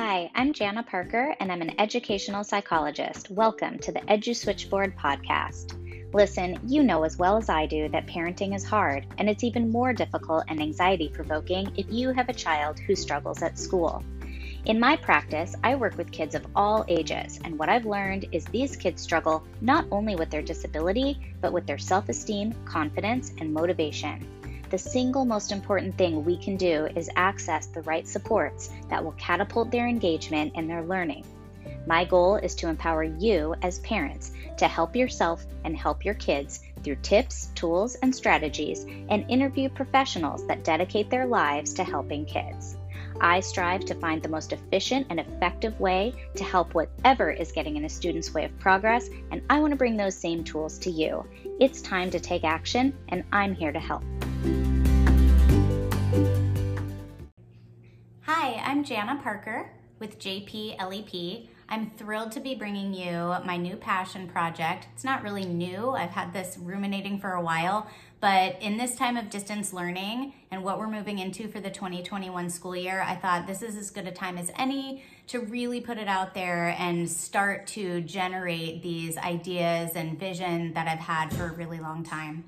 Hi, I'm Jana Parker, and I'm an educational psychologist. Welcome to the Edu Switchboard podcast. Listen, you know as well as I do that parenting is hard, and it's even more difficult and anxiety provoking if you have a child who struggles at school. In my practice, I work with kids of all ages, and what I've learned is these kids struggle not only with their disability, but with their self esteem, confidence, and motivation. The single most important thing we can do is access the right supports that will catapult their engagement and their learning. My goal is to empower you as parents to help yourself and help your kids through tips, tools, and strategies, and interview professionals that dedicate their lives to helping kids. I strive to find the most efficient and effective way to help whatever is getting in a student's way of progress, and I want to bring those same tools to you. It's time to take action, and I'm here to help. Hi, I'm Jana Parker with JP LEP. I'm thrilled to be bringing you my new passion project. It's not really new, I've had this ruminating for a while, but in this time of distance learning and what we're moving into for the 2021 school year, I thought this is as good a time as any to really put it out there and start to generate these ideas and vision that I've had for a really long time.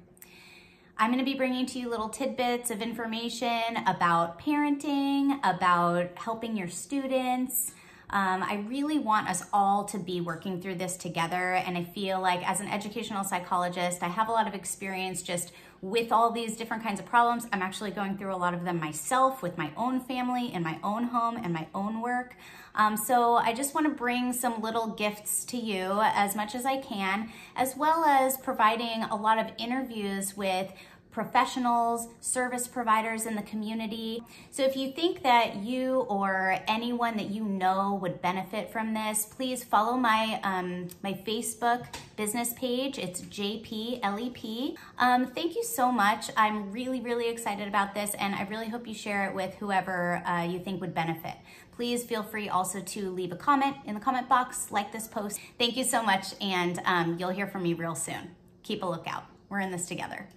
I'm going to be bringing to you little tidbits of information about parenting, about helping your students, um, I really want us all to be working through this together. And I feel like as an educational psychologist, I have a lot of experience just with all these different kinds of problems. I'm actually going through a lot of them myself with my own family, in my own home, and my own work. Um, so I just want to bring some little gifts to you as much as I can, as well as providing a lot of interviews with professionals, service providers in the community. So if you think that you or anyone that you know would benefit from this, please follow my um, my Facebook business page. It's JPLEP. Um, thank you so much. I'm really, really excited about this and I really hope you share it with whoever uh, you think would benefit. Please feel free also to leave a comment in the comment box, like this post. Thank you so much and um, you'll hear from me real soon. Keep a lookout. We're in this together.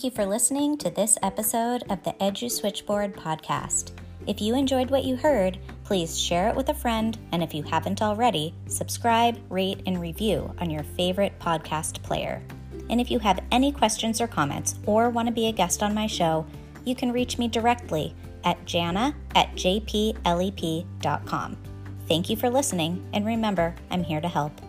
Thank you for listening to this episode of the Edu Switchboard podcast. If you enjoyed what you heard, please share it with a friend, and if you haven't already, subscribe, rate, and review on your favorite podcast player. And if you have any questions or comments or want to be a guest on my show, you can reach me directly at jana at jplep.com. Thank you for listening, and remember, I'm here to help.